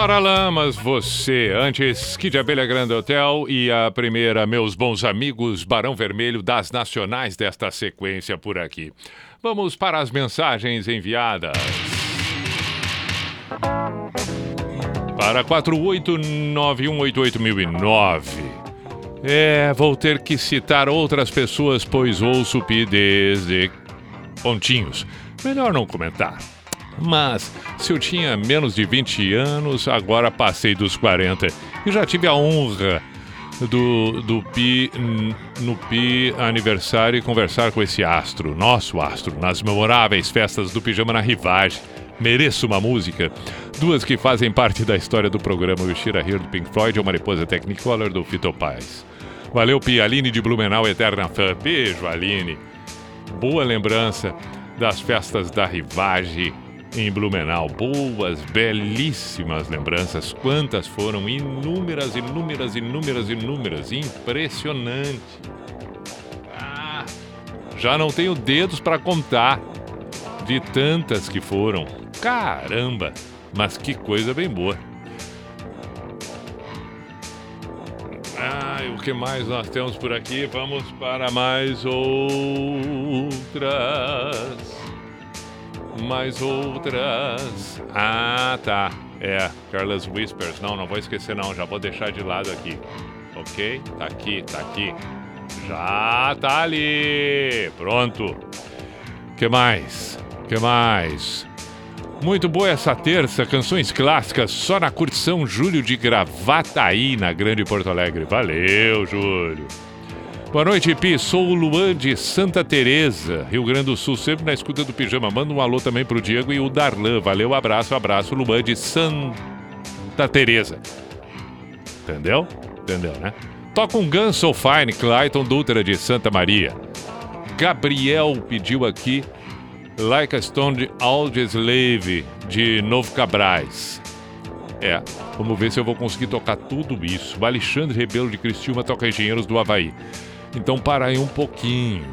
Paralamas, você. Antes, Kid Abelha Grande Hotel e a primeira, meus bons amigos, Barão Vermelho das Nacionais desta sequência por aqui. Vamos para as mensagens enviadas. Para 489188009. É, vou ter que citar outras pessoas, pois ouço desde pontinhos. Melhor não comentar. Mas, se eu tinha menos de 20 anos, agora passei dos 40 e já tive a honra do, do Pi no Pi aniversário e conversar com esse astro, nosso astro, nas memoráveis festas do Pijama na Rivagem. Mereço uma música. Duas que fazem parte da história do programa: o Shira Here do Pink Floyd e o Mariposa Technicolor do Fito Paz. Valeu, Pi. Aline de Blumenau, eterna fã. Beijo, Aline. Boa lembrança das festas da Rivage em Blumenau. Boas, belíssimas lembranças. Quantas foram? Inúmeras, inúmeras, inúmeras, inúmeras. Impressionante. Ah, já não tenho dedos para contar de tantas que foram. Caramba! Mas que coisa bem boa. Ah, o que mais nós temos por aqui? Vamos para mais outras. Mais outras. Ah, tá. É, Carlos Whispers. Não, não vou esquecer não, já vou deixar de lado aqui. Ok? Tá aqui, tá aqui. Já tá ali. Pronto. Que mais? Que mais? Muito boa essa terça, canções clássicas só na curtição Júlio de Gravataí, na Grande Porto Alegre. Valeu, Júlio. Boa noite, Pi. Sou o Luan de Santa Teresa, Rio Grande do Sul, sempre na escuta do Pijama. Manda um alô também pro Diego e o Darlan. Valeu, abraço, abraço, Luan de Santa Teresa. Entendeu? Entendeu, né? Toca um Gun So Fine, Clayton Dutra de Santa Maria. Gabriel pediu aqui Like a Stone Audioslave de Novo Cabrais. É, vamos ver se eu vou conseguir tocar tudo isso. O Alexandre Rebelo de Cristiúma toca Engenheiros do Havaí. Então para aí um pouquinho.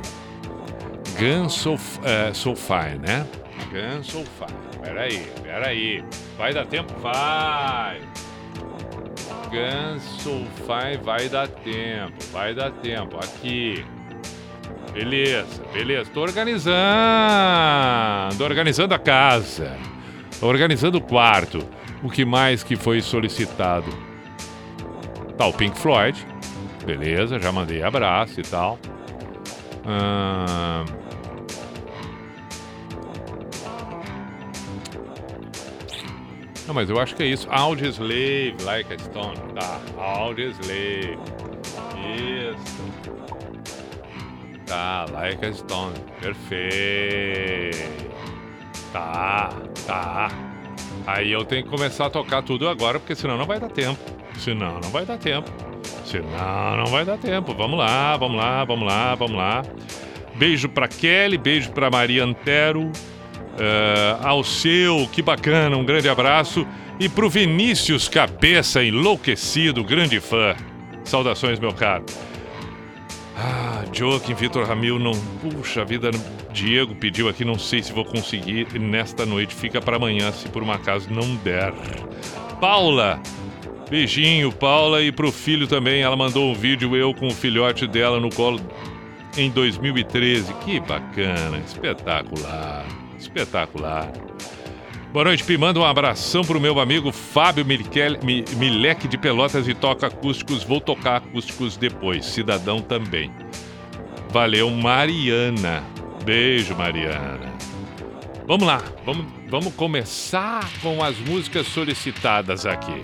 Gun So, eh, so Fine, né? Gun So Fine. Peraí, peraí. Vai dar tempo? Vai! Gun So Fine vai dar tempo, vai dar tempo. Aqui. Beleza, beleza. Tô organizando. Organizando a casa. Organizando o quarto. O que mais que foi solicitado? Tá, o Pink Floyd. Beleza, já mandei abraço e tal. Não, mas eu acho que é isso. Audioslave, like a stone. Tá, Audioslave. Isso. Tá, like a stone. Perfeito. Tá, tá. Aí eu tenho que começar a tocar tudo agora, porque senão não vai dar tempo. Senão não vai dar tempo. Senão não vai dar tempo. Vamos lá, vamos lá, vamos lá, vamos lá. Beijo pra Kelly, beijo pra Maria Antero. É, ao seu, que bacana, um grande abraço. E pro Vinícius Cabeça, enlouquecido, grande fã. Saudações, meu caro. Ah, Joaquim Vitor Ramil, não. Puxa vida, Diego pediu aqui, não sei se vou conseguir nesta noite. Fica para amanhã, se por um acaso não der. Paula, beijinho, Paula, e pro filho também. Ela mandou um vídeo, eu com o filhote dela no colo em 2013. Que bacana, espetacular, espetacular. Boa noite, Pi. Manda um abração pro meu amigo Fábio Miquel- Mi- Milek de Pelotas e toca acústicos. Vou tocar acústicos depois. Cidadão também. Valeu, Mariana. Beijo, Mariana. Vamos lá, vamos, vamos começar com as músicas solicitadas aqui.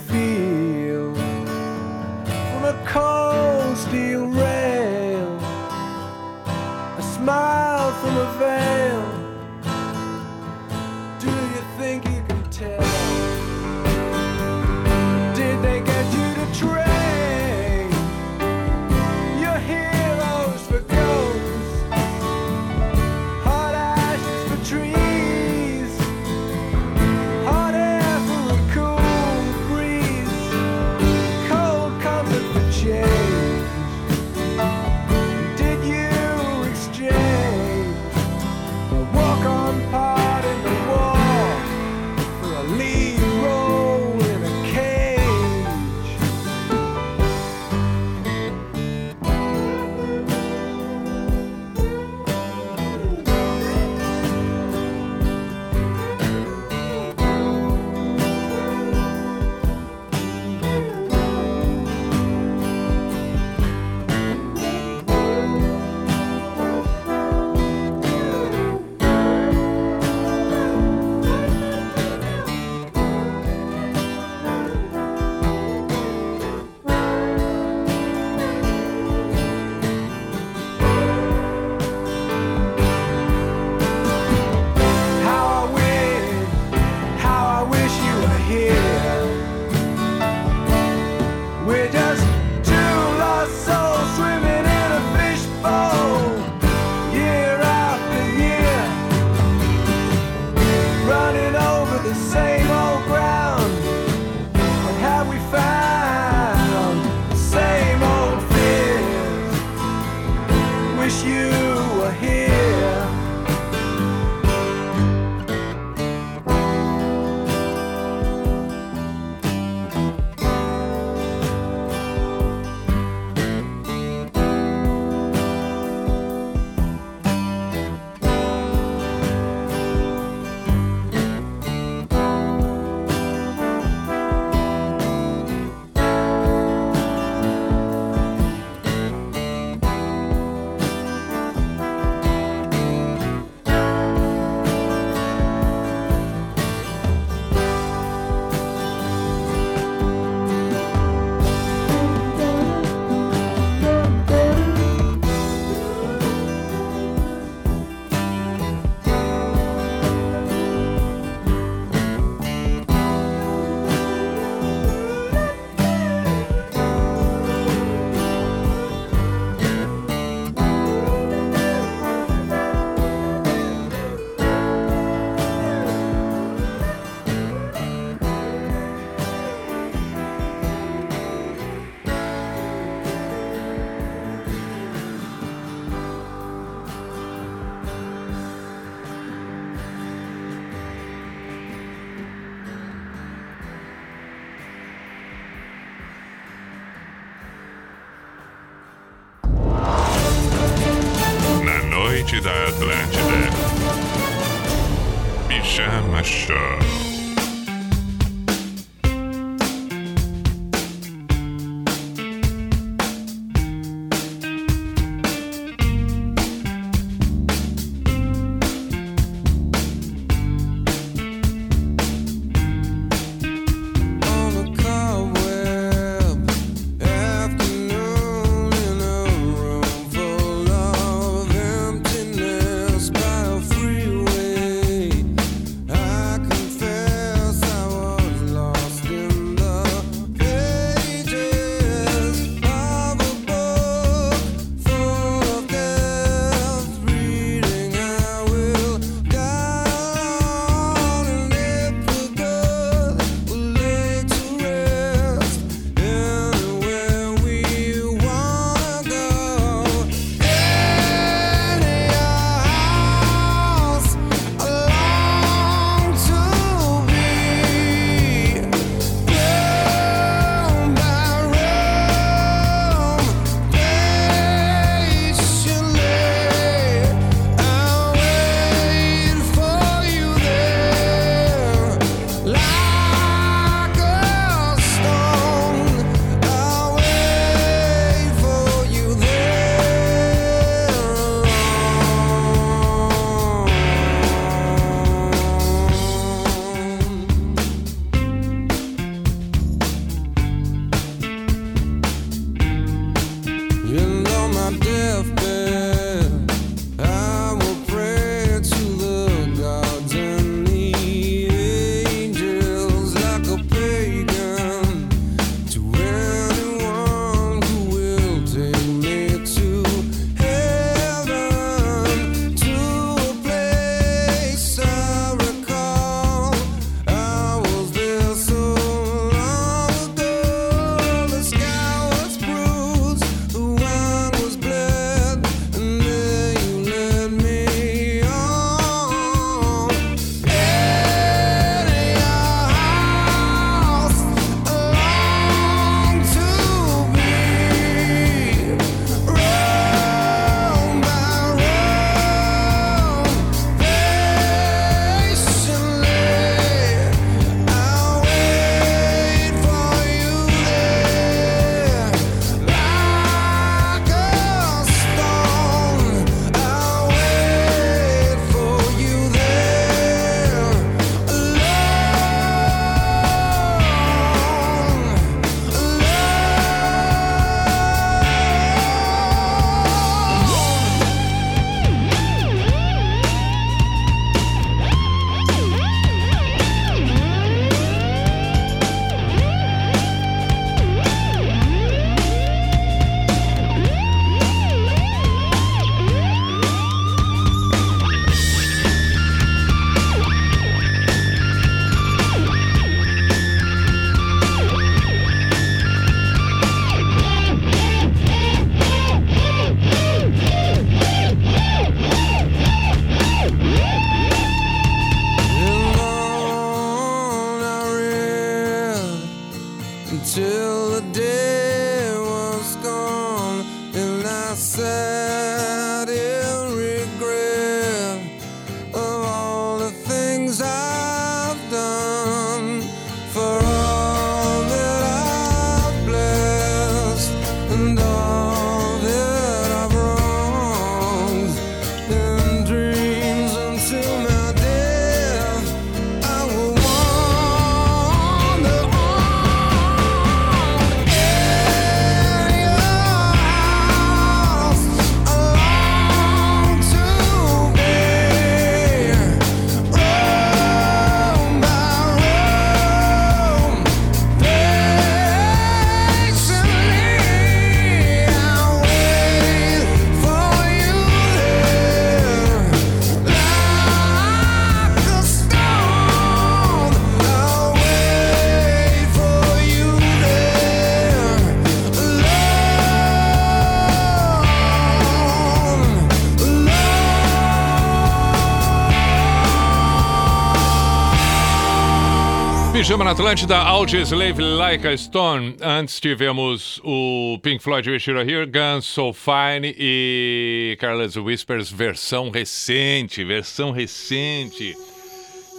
Pijama na Atlântida, Audi Slave Like a Stone. Antes tivemos o Pink Floyd Wish You Were Here, Guns So Fine e Carlos Whispers, versão recente, versão recente.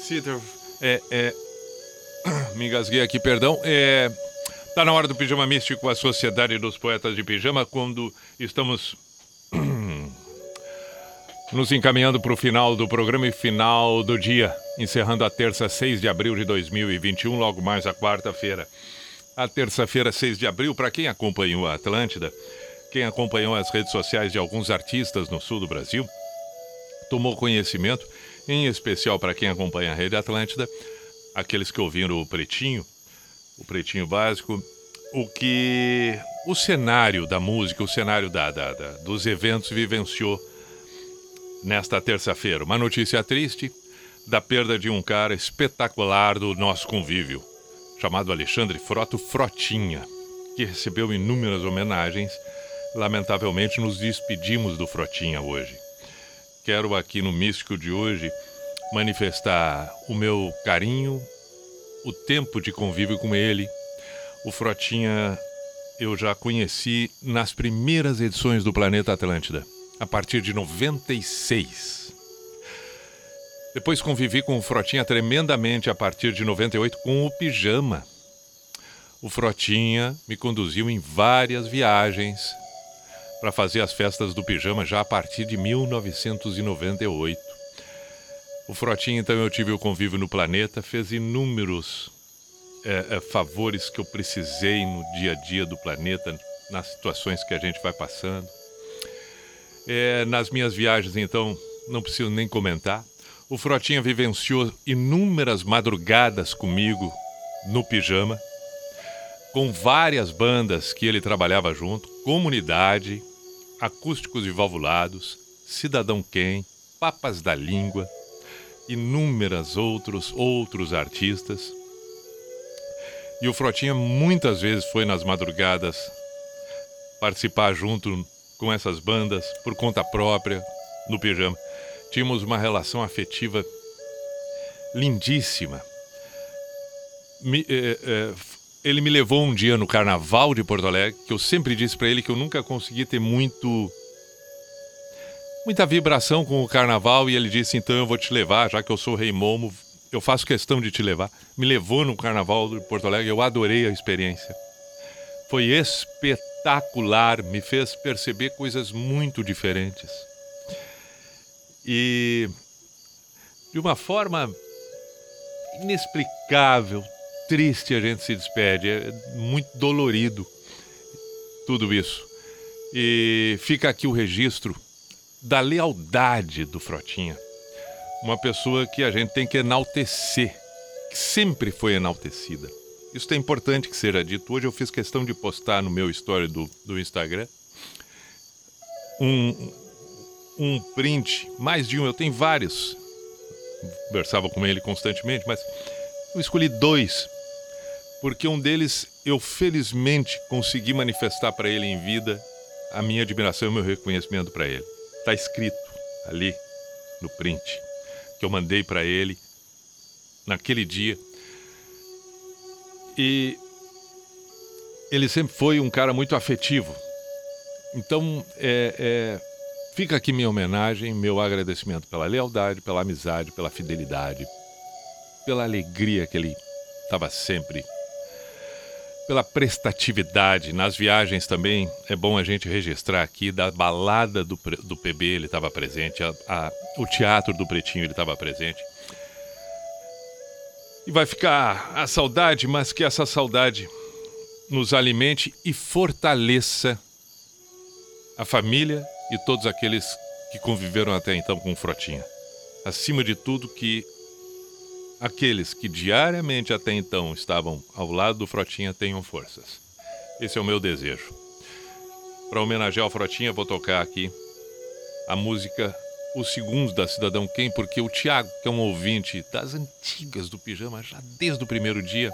Cedar, é, é, me engasguei aqui, perdão. É, tá na hora do Pijama Místico, a Sociedade dos Poetas de Pijama, quando estamos nos encaminhando para o final do programa e final do dia, encerrando a terça, 6 de abril de 2021, logo mais a quarta-feira. A terça-feira, 6 de abril, para quem acompanhou a Atlântida, quem acompanhou as redes sociais de alguns artistas no sul do Brasil, tomou conhecimento, em especial para quem acompanha a Rede Atlântida, aqueles que ouviram o Pretinho, o Pretinho Básico, o que o cenário da música, o cenário da, da- da- dos eventos vivenciou nesta terça-feira. Uma notícia triste da perda de um cara espetacular do nosso convívio, chamado Alexandre Froto Frotinha, que recebeu inúmeras homenagens. Lamentavelmente, nos despedimos do Frotinha hoje. Quero aqui no Místico de hoje manifestar o meu carinho, o tempo de convívio com ele. O Frotinha eu já conheci nas primeiras edições do Planeta Atlântida, a partir de 96. Depois convivi com o Frotinha tremendamente a partir de 98 com o Pijama. O Frotinha me conduziu em várias viagens para fazer as festas do Pijama já a partir de 1998. O Frotinha, então, eu tive o convívio no planeta, fez inúmeros é, é, favores que eu precisei no dia a dia do planeta, nas situações que a gente vai passando. É, nas minhas viagens, então, não preciso nem comentar. O Frotinha vivenciou inúmeras madrugadas comigo no pijama, com várias bandas que ele trabalhava junto, Comunidade, Acústicos e Valvulados, Cidadão Quem, Papas da Língua, inúmeras outros outros artistas. E o Frotinha muitas vezes foi nas madrugadas participar junto com essas bandas por conta própria no pijama. Tínhamos uma relação afetiva lindíssima. Me- eh, eh, ele me levou um dia no Carnaval de Porto Alegre, que eu sempre disse para ele que eu nunca consegui ter muito muita vibração com o Carnaval e ele disse então eu vou te levar, já que eu sou rei Momo, eu faço questão de te levar. Me levou no Carnaval de Porto Alegre, eu adorei a experiência. Foi espetacular, me fez perceber coisas muito diferentes. E de uma forma inexplicável, triste a gente se despede, é muito dolorido tudo isso. E fica aqui o registro da lealdade do Frotinha. Uma pessoa que a gente tem que enaltecer, que sempre foi enaltecida. Isso é importante que seja dito. Hoje eu fiz questão de postar no meu story do, do Instagram um, um print, mais de um, eu tenho vários. Conversava com ele constantemente, mas eu escolhi dois, porque um deles eu felizmente consegui manifestar para ele em vida a minha admiração e o meu reconhecimento para ele. Está escrito ali no print que eu mandei para ele naquele dia. E ele sempre foi um cara muito afetivo. Então, é, é, fica aqui minha homenagem, meu agradecimento pela lealdade, pela amizade, pela fidelidade, pela alegria que ele estava sempre, pela prestatividade. Nas viagens também é bom a gente registrar aqui da balada do, do PB ele estava presente, a- a- o teatro do Pretinho ele estava presente. E vai ficar a saudade, mas que essa saudade nos alimente e fortaleça a família e todos aqueles que conviveram até então com o Frotinha. Acima de tudo, que aqueles que diariamente até então estavam ao lado do Frotinha tenham forças. Esse é o meu desejo. Para homenagear o Frotinha, vou tocar aqui a música Os Segundos da Cidadão Quem, porque o Tiago, que é um ouvinte das antigas do Pijama, já desde o primeiro dia,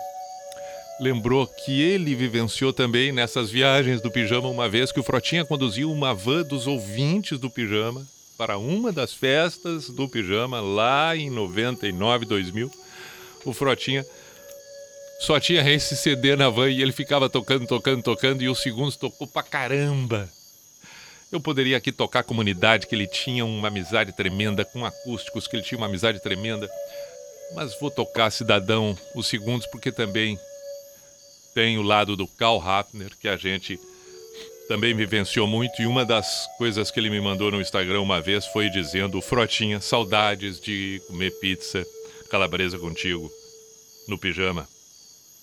lembrou que ele vivenciou também nessas viagens do Pijama uma vez que o Frotinha conduziu uma van dos ouvintes do Pijama para uma das festas do Pijama lá em 99, 2000. O Frotinha só tinha esse CD na van e ele ficava tocando, tocando, tocando e os segundos tocou pra caramba. Eu poderia aqui tocar a comunidade, que ele tinha uma amizade tremenda, com acústicos, que ele tinha uma amizade tremenda. Mas vou tocar Cidadão, os segundos, porque também tem o lado do Karl Hafner, que a gente também vivenciou muito. E uma das coisas que ele me mandou no Instagram uma vez foi dizendo: Frotinha, saudades de comer pizza calabresa contigo no pijama.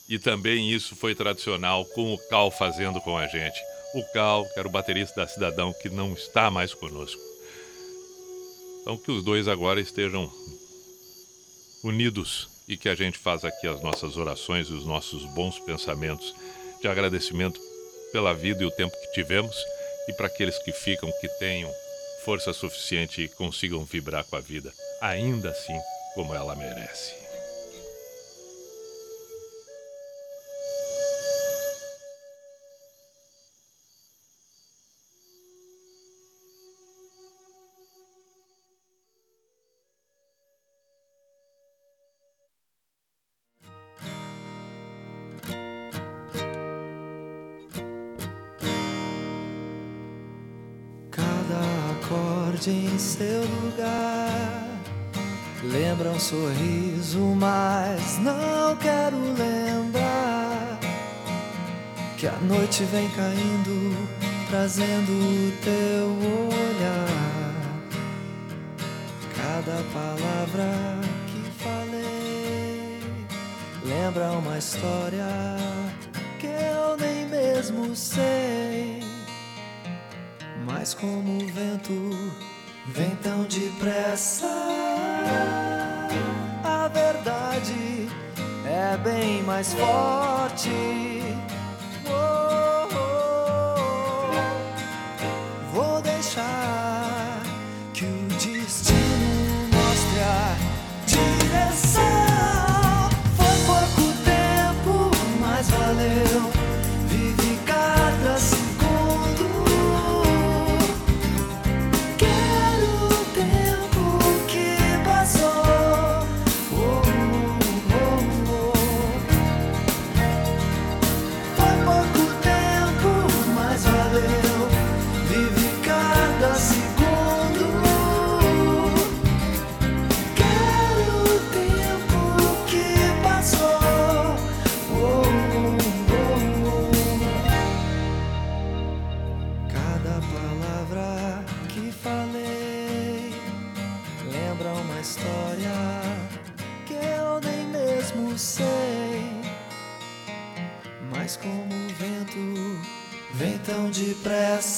E também isso foi tradicional com o Cal fazendo com a gente. O Cal, que era o baterista da Cidadão, que não está mais conosco. Então que os dois agora estejam unidos e que a gente faça aqui as nossas orações e os nossos bons pensamentos de agradecimento pela vida e o tempo que tivemos e para aqueles que ficam que tenham força suficiente e consigam vibrar com a vida, ainda assim como ela merece. Seu lugar lembra um sorriso, mas não quero lembrar que a noite vem caindo, trazendo o teu olhar. Cada palavra que falei lembra uma história que eu nem mesmo sei. Mas como o vento vem tão depressa, a verdade é bem mais forte. Depressa,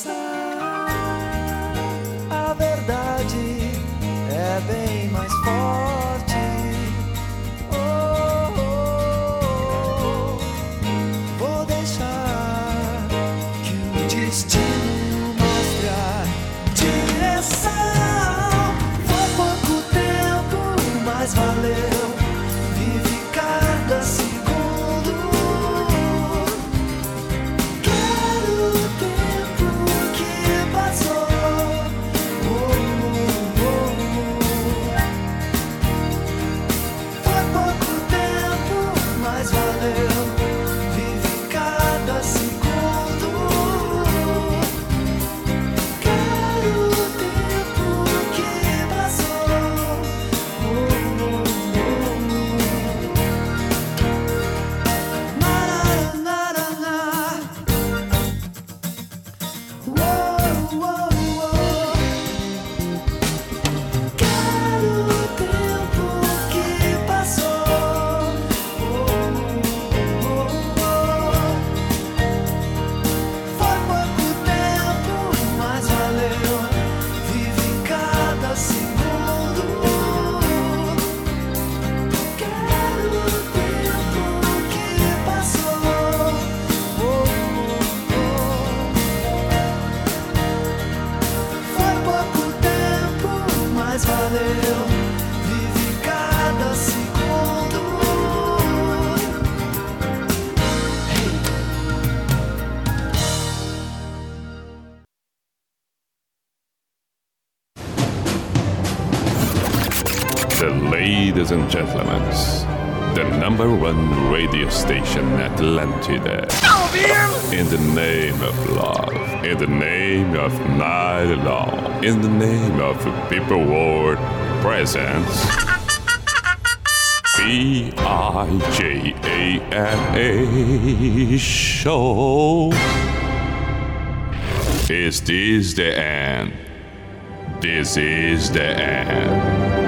and gentlemen, the number one radio station, Atlantida. In the name of love, in the name of night long, in the name of people world presence. B I J A N A show. Is this the end? This is the end.